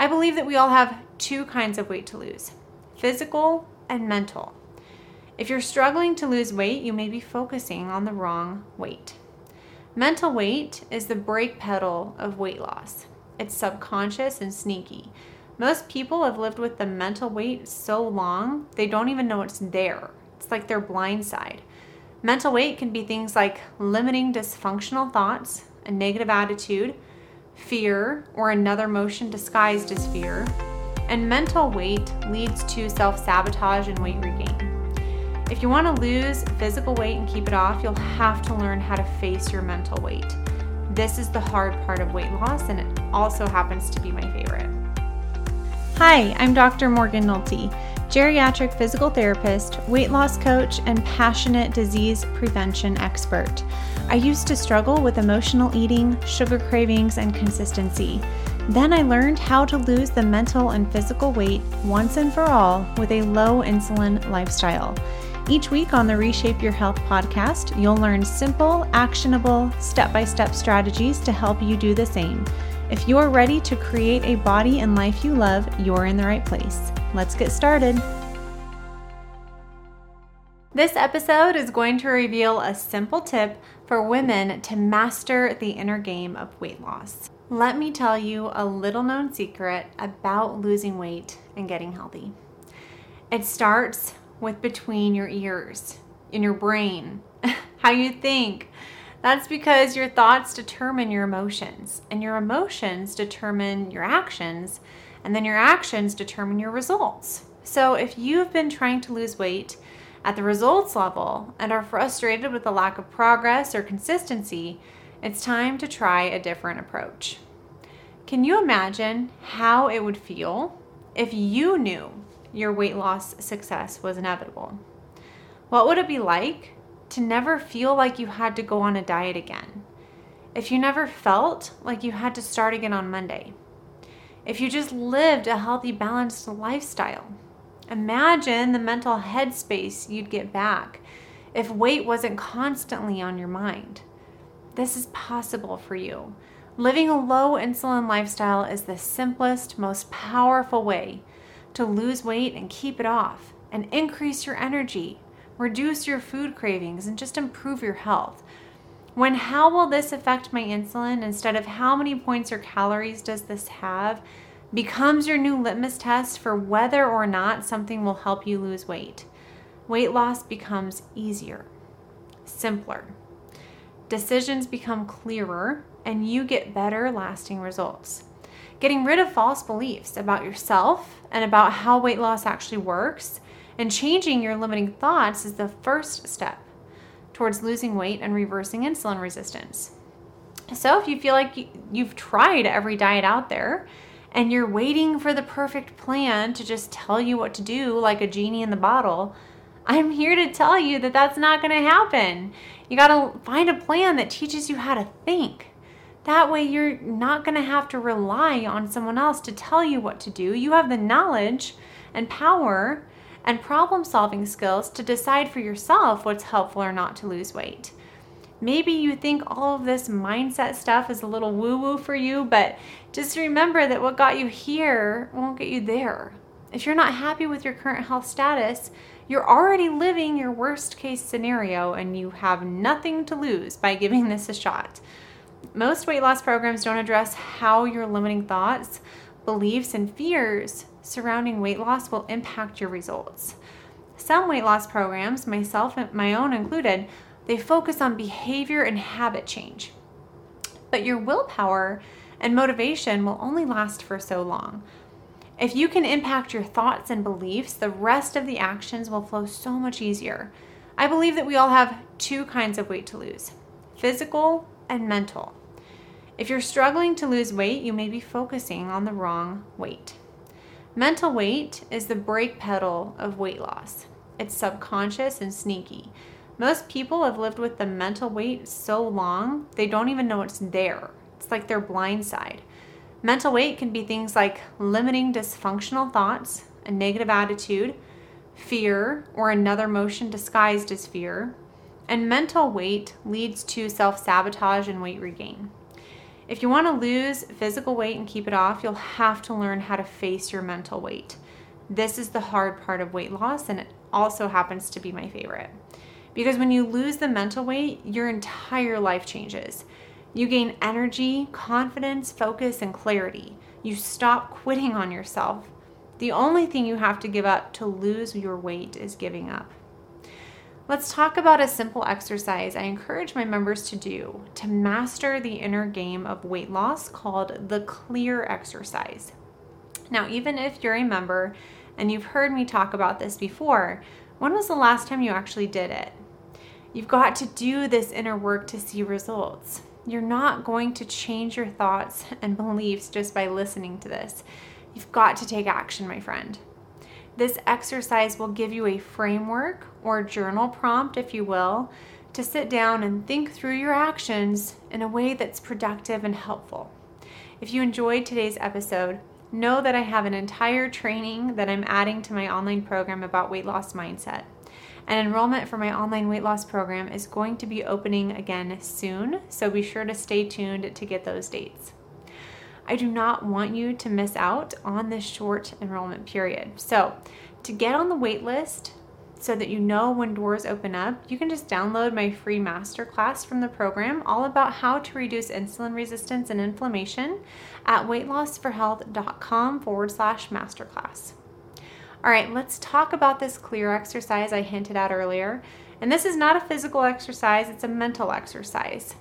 I believe that we all have two kinds of weight to lose physical and mental. If you're struggling to lose weight, you may be focusing on the wrong weight. Mental weight is the brake pedal of weight loss. It's subconscious and sneaky. Most people have lived with the mental weight so long, they don't even know it's there. It's like their blind side. Mental weight can be things like limiting dysfunctional thoughts, a negative attitude, fear, or another emotion disguised as fear. And mental weight leads to self sabotage and weight regain. If you want to lose physical weight and keep it off, you'll have to learn how to face your mental weight. This is the hard part of weight loss, and it also happens to be my favorite. Hi, I'm Dr. Morgan Nolte, geriatric physical therapist, weight loss coach, and passionate disease prevention expert. I used to struggle with emotional eating, sugar cravings, and consistency. Then I learned how to lose the mental and physical weight once and for all with a low insulin lifestyle. Each week on the Reshape Your Health podcast, you'll learn simple, actionable, step by step strategies to help you do the same. If you're ready to create a body and life you love, you're in the right place. Let's get started. This episode is going to reveal a simple tip for women to master the inner game of weight loss. Let me tell you a little known secret about losing weight and getting healthy. It starts with between your ears, in your brain, how you think. That's because your thoughts determine your emotions, and your emotions determine your actions, and then your actions determine your results. So if you've been trying to lose weight at the results level and are frustrated with the lack of progress or consistency, it's time to try a different approach. Can you imagine how it would feel if you knew your weight loss success was inevitable. What would it be like to never feel like you had to go on a diet again? If you never felt like you had to start again on Monday? If you just lived a healthy, balanced lifestyle? Imagine the mental headspace you'd get back if weight wasn't constantly on your mind. This is possible for you. Living a low insulin lifestyle is the simplest, most powerful way to lose weight and keep it off and increase your energy, reduce your food cravings, and just improve your health. When how will this affect my insulin instead of how many points or calories does this have becomes your new litmus test for whether or not something will help you lose weight. Weight loss becomes easier, simpler. Decisions become clearer, and you get better lasting results. Getting rid of false beliefs about yourself and about how weight loss actually works and changing your limiting thoughts is the first step towards losing weight and reversing insulin resistance. So, if you feel like you've tried every diet out there and you're waiting for the perfect plan to just tell you what to do like a genie in the bottle, I'm here to tell you that that's not going to happen. You got to find a plan that teaches you how to think that way, you're not going to have to rely on someone else to tell you what to do. You have the knowledge and power and problem solving skills to decide for yourself what's helpful or not to lose weight. Maybe you think all of this mindset stuff is a little woo woo for you, but just remember that what got you here won't get you there. If you're not happy with your current health status, you're already living your worst case scenario and you have nothing to lose by giving this a shot. Most weight loss programs don't address how your limiting thoughts, beliefs, and fears surrounding weight loss will impact your results. Some weight loss programs, myself and my own included, they focus on behavior and habit change. But your willpower and motivation will only last for so long. If you can impact your thoughts and beliefs, the rest of the actions will flow so much easier. I believe that we all have two kinds of weight to lose physical and mental. If you're struggling to lose weight, you may be focusing on the wrong weight. Mental weight is the brake pedal of weight loss. It's subconscious and sneaky. Most people have lived with the mental weight so long, they don't even know it's there. It's like their blind side. Mental weight can be things like limiting dysfunctional thoughts, a negative attitude, fear, or another emotion disguised as fear. And mental weight leads to self sabotage and weight regain. If you want to lose physical weight and keep it off, you'll have to learn how to face your mental weight. This is the hard part of weight loss, and it also happens to be my favorite. Because when you lose the mental weight, your entire life changes. You gain energy, confidence, focus, and clarity. You stop quitting on yourself. The only thing you have to give up to lose your weight is giving up. Let's talk about a simple exercise I encourage my members to do to master the inner game of weight loss called the clear exercise. Now, even if you're a member and you've heard me talk about this before, when was the last time you actually did it? You've got to do this inner work to see results. You're not going to change your thoughts and beliefs just by listening to this. You've got to take action, my friend. This exercise will give you a framework or journal prompt, if you will, to sit down and think through your actions in a way that's productive and helpful. If you enjoyed today's episode, know that I have an entire training that I'm adding to my online program about weight loss mindset. And enrollment for my online weight loss program is going to be opening again soon, so be sure to stay tuned to get those dates. I do not want you to miss out on this short enrollment period. So, to get on the wait list so that you know when doors open up, you can just download my free masterclass from the program all about how to reduce insulin resistance and inflammation at weightlossforhealth.com forward slash masterclass. All right, let's talk about this clear exercise I hinted at earlier. And this is not a physical exercise, it's a mental exercise.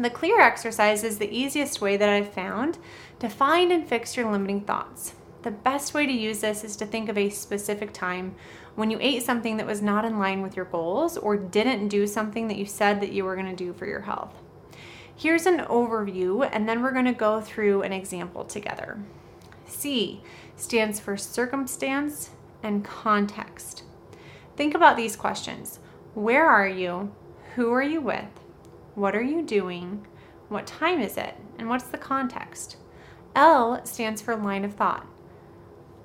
The clear exercise is the easiest way that I've found to find and fix your limiting thoughts. The best way to use this is to think of a specific time when you ate something that was not in line with your goals or didn't do something that you said that you were going to do for your health. Here's an overview, and then we're going to go through an example together. C stands for circumstance and context. Think about these questions Where are you? Who are you with? What are you doing? What time is it? And what's the context? L stands for line of thought.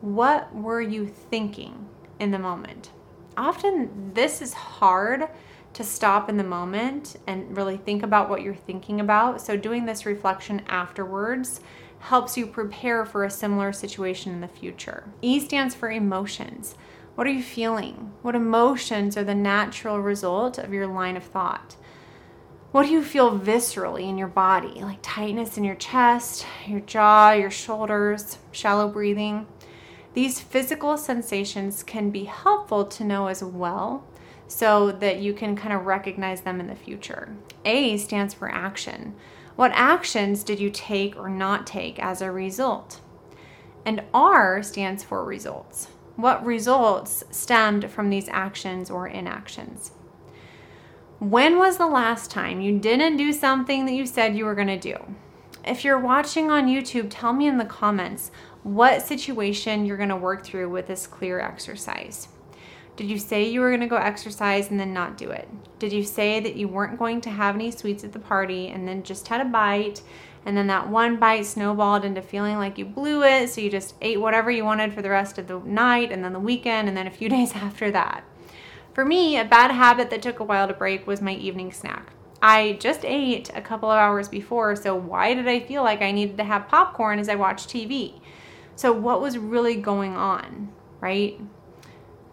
What were you thinking in the moment? Often, this is hard to stop in the moment and really think about what you're thinking about. So, doing this reflection afterwards helps you prepare for a similar situation in the future. E stands for emotions. What are you feeling? What emotions are the natural result of your line of thought? What do you feel viscerally in your body? Like tightness in your chest, your jaw, your shoulders, shallow breathing. These physical sensations can be helpful to know as well so that you can kind of recognize them in the future. A stands for action. What actions did you take or not take as a result? And R stands for results. What results stemmed from these actions or inactions? When was the last time you didn't do something that you said you were going to do? If you're watching on YouTube, tell me in the comments what situation you're going to work through with this clear exercise. Did you say you were going to go exercise and then not do it? Did you say that you weren't going to have any sweets at the party and then just had a bite and then that one bite snowballed into feeling like you blew it so you just ate whatever you wanted for the rest of the night and then the weekend and then a few days after that? For me, a bad habit that took a while to break was my evening snack. I just ate a couple of hours before, so why did I feel like I needed to have popcorn as I watched TV? So, what was really going on, right?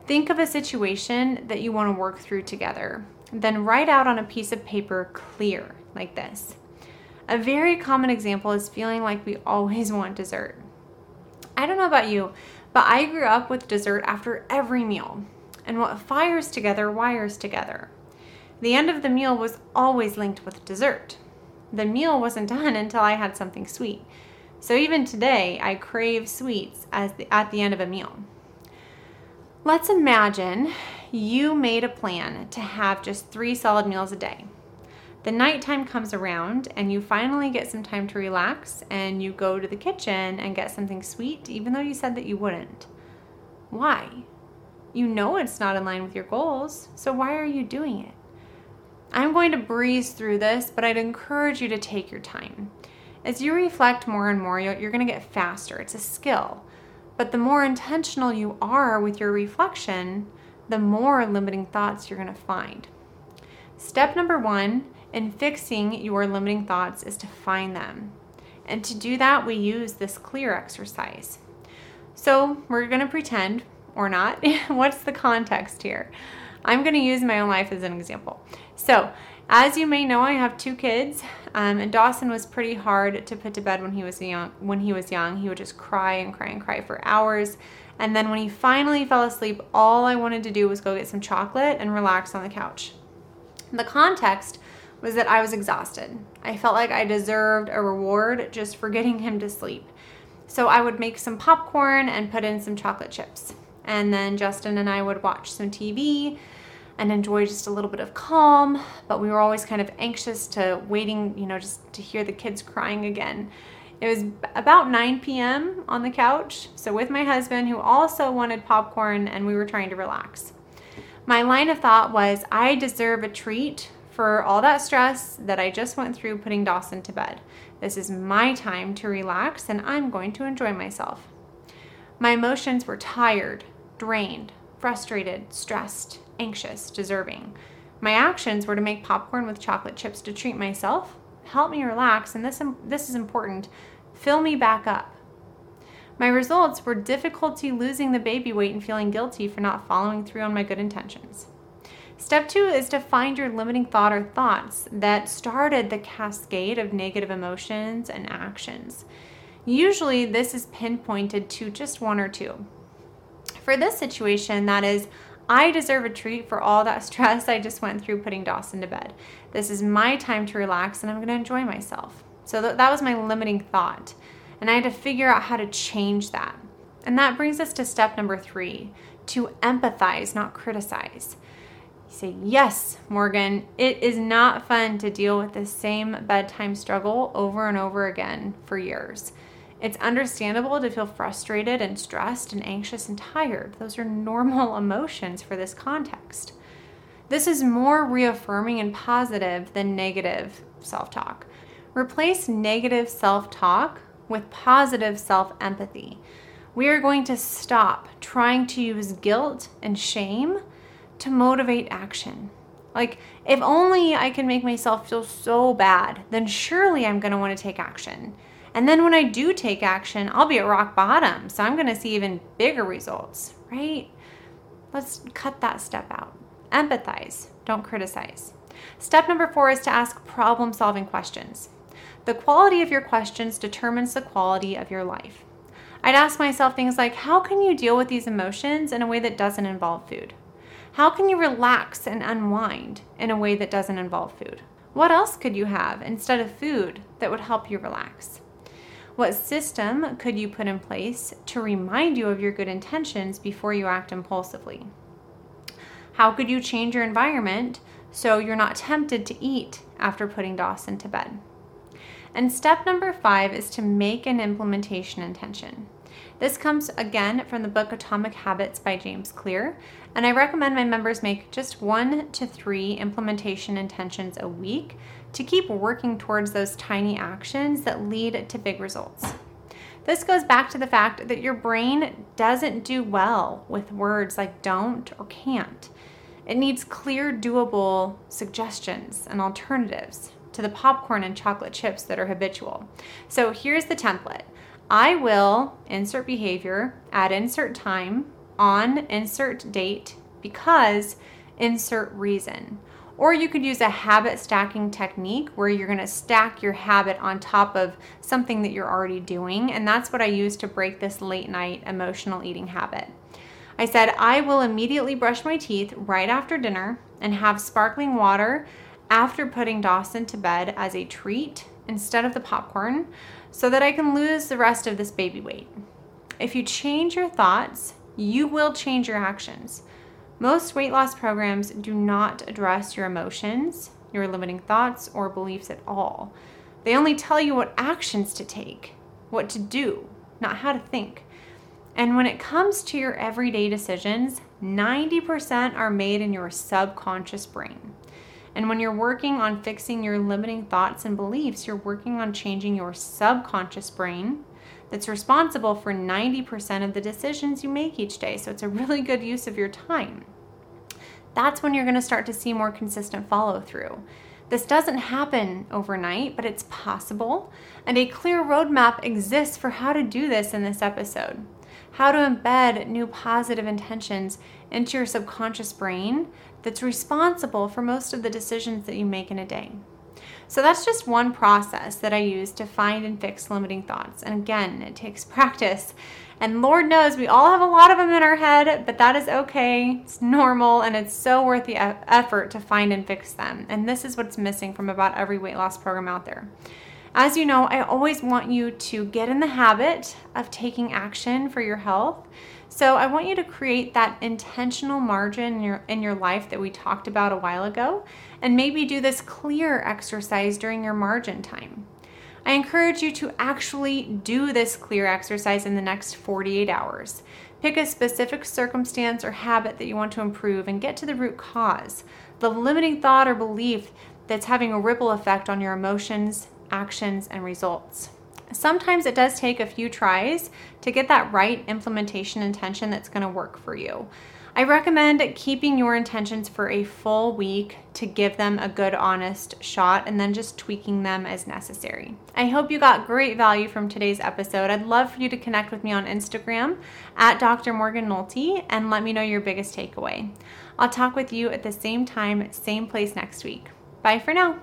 Think of a situation that you want to work through together. Then write out on a piece of paper clear, like this. A very common example is feeling like we always want dessert. I don't know about you, but I grew up with dessert after every meal and what fires together wires together. The end of the meal was always linked with dessert. The meal wasn't done until I had something sweet. So even today, I crave sweets the, at the end of a meal. Let's imagine you made a plan to have just three solid meals a day. The nighttime comes around and you finally get some time to relax and you go to the kitchen and get something sweet, even though you said that you wouldn't. Why? You know it's not in line with your goals, so why are you doing it? I'm going to breeze through this, but I'd encourage you to take your time. As you reflect more and more, you're going to get faster. It's a skill. But the more intentional you are with your reflection, the more limiting thoughts you're going to find. Step number one in fixing your limiting thoughts is to find them. And to do that, we use this clear exercise. So we're going to pretend or not. What's the context here? I'm going to use my own life as an example. So, as you may know, I have two kids, um, and Dawson was pretty hard to put to bed when he was young. When he was young, he would just cry and cry and cry for hours. And then when he finally fell asleep, all I wanted to do was go get some chocolate and relax on the couch. The context was that I was exhausted. I felt like I deserved a reward just for getting him to sleep. So I would make some popcorn and put in some chocolate chips. And then Justin and I would watch some TV and enjoy just a little bit of calm, but we were always kind of anxious to waiting, you know, just to hear the kids crying again. It was about 9 p.m. on the couch, so with my husband, who also wanted popcorn, and we were trying to relax. My line of thought was I deserve a treat for all that stress that I just went through putting Dawson to bed. This is my time to relax, and I'm going to enjoy myself. My emotions were tired, drained, frustrated, stressed, anxious, deserving. My actions were to make popcorn with chocolate chips to treat myself, help me relax, and this, this is important, fill me back up. My results were difficulty losing the baby weight and feeling guilty for not following through on my good intentions. Step two is to find your limiting thought or thoughts that started the cascade of negative emotions and actions. Usually, this is pinpointed to just one or two. For this situation, that is, I deserve a treat for all that stress I just went through putting Dawson to bed. This is my time to relax and I'm going to enjoy myself. So th- that was my limiting thought. And I had to figure out how to change that. And that brings us to step number three to empathize, not criticize. You say, Yes, Morgan, it is not fun to deal with the same bedtime struggle over and over again for years. It's understandable to feel frustrated and stressed and anxious and tired. Those are normal emotions for this context. This is more reaffirming and positive than negative self talk. Replace negative self talk with positive self empathy. We are going to stop trying to use guilt and shame to motivate action. Like, if only I can make myself feel so bad, then surely I'm going to want to take action. And then when I do take action, I'll be at rock bottom. So I'm going to see even bigger results, right? Let's cut that step out. Empathize, don't criticize. Step number four is to ask problem solving questions. The quality of your questions determines the quality of your life. I'd ask myself things like How can you deal with these emotions in a way that doesn't involve food? How can you relax and unwind in a way that doesn't involve food? What else could you have instead of food that would help you relax? What system could you put in place to remind you of your good intentions before you act impulsively? How could you change your environment so you're not tempted to eat after putting Dawson to bed? And step number five is to make an implementation intention. This comes again from the book Atomic Habits by James Clear, and I recommend my members make just one to three implementation intentions a week to keep working towards those tiny actions that lead to big results. This goes back to the fact that your brain doesn't do well with words like don't or can't. It needs clear, doable suggestions and alternatives to the popcorn and chocolate chips that are habitual. So here's the template I will insert behavior, add insert time, on insert date, because insert reason. Or you could use a habit stacking technique where you're going to stack your habit on top of something that you're already doing. And that's what I use to break this late night emotional eating habit. I said, I will immediately brush my teeth right after dinner and have sparkling water after putting Dawson to bed as a treat instead of the popcorn so that I can lose the rest of this baby weight. If you change your thoughts, you will change your actions. Most weight loss programs do not address your emotions, your limiting thoughts, or beliefs at all. They only tell you what actions to take, what to do, not how to think. And when it comes to your everyday decisions, 90% are made in your subconscious brain. And when you're working on fixing your limiting thoughts and beliefs, you're working on changing your subconscious brain that's responsible for 90% of the decisions you make each day. So it's a really good use of your time. That's when you're going to start to see more consistent follow through. This doesn't happen overnight, but it's possible, and a clear roadmap exists for how to do this in this episode. How to embed new positive intentions into your subconscious brain that's responsible for most of the decisions that you make in a day. So that's just one process that I use to find and fix limiting thoughts. And again, it takes practice. And Lord knows we all have a lot of them in our head, but that is okay. It's normal and it's so worth the effort to find and fix them. And this is what's missing from about every weight loss program out there. As you know, I always want you to get in the habit of taking action for your health. So I want you to create that intentional margin in your in your life that we talked about a while ago and maybe do this clear exercise during your margin time. I encourage you to actually do this clear exercise in the next 48 hours. Pick a specific circumstance or habit that you want to improve and get to the root cause, the limiting thought or belief that's having a ripple effect on your emotions, actions, and results. Sometimes it does take a few tries to get that right implementation intention that's going to work for you. I recommend keeping your intentions for a full week to give them a good, honest shot and then just tweaking them as necessary. I hope you got great value from today's episode. I'd love for you to connect with me on Instagram at Dr. Morgan Nolte and let me know your biggest takeaway. I'll talk with you at the same time, same place next week. Bye for now.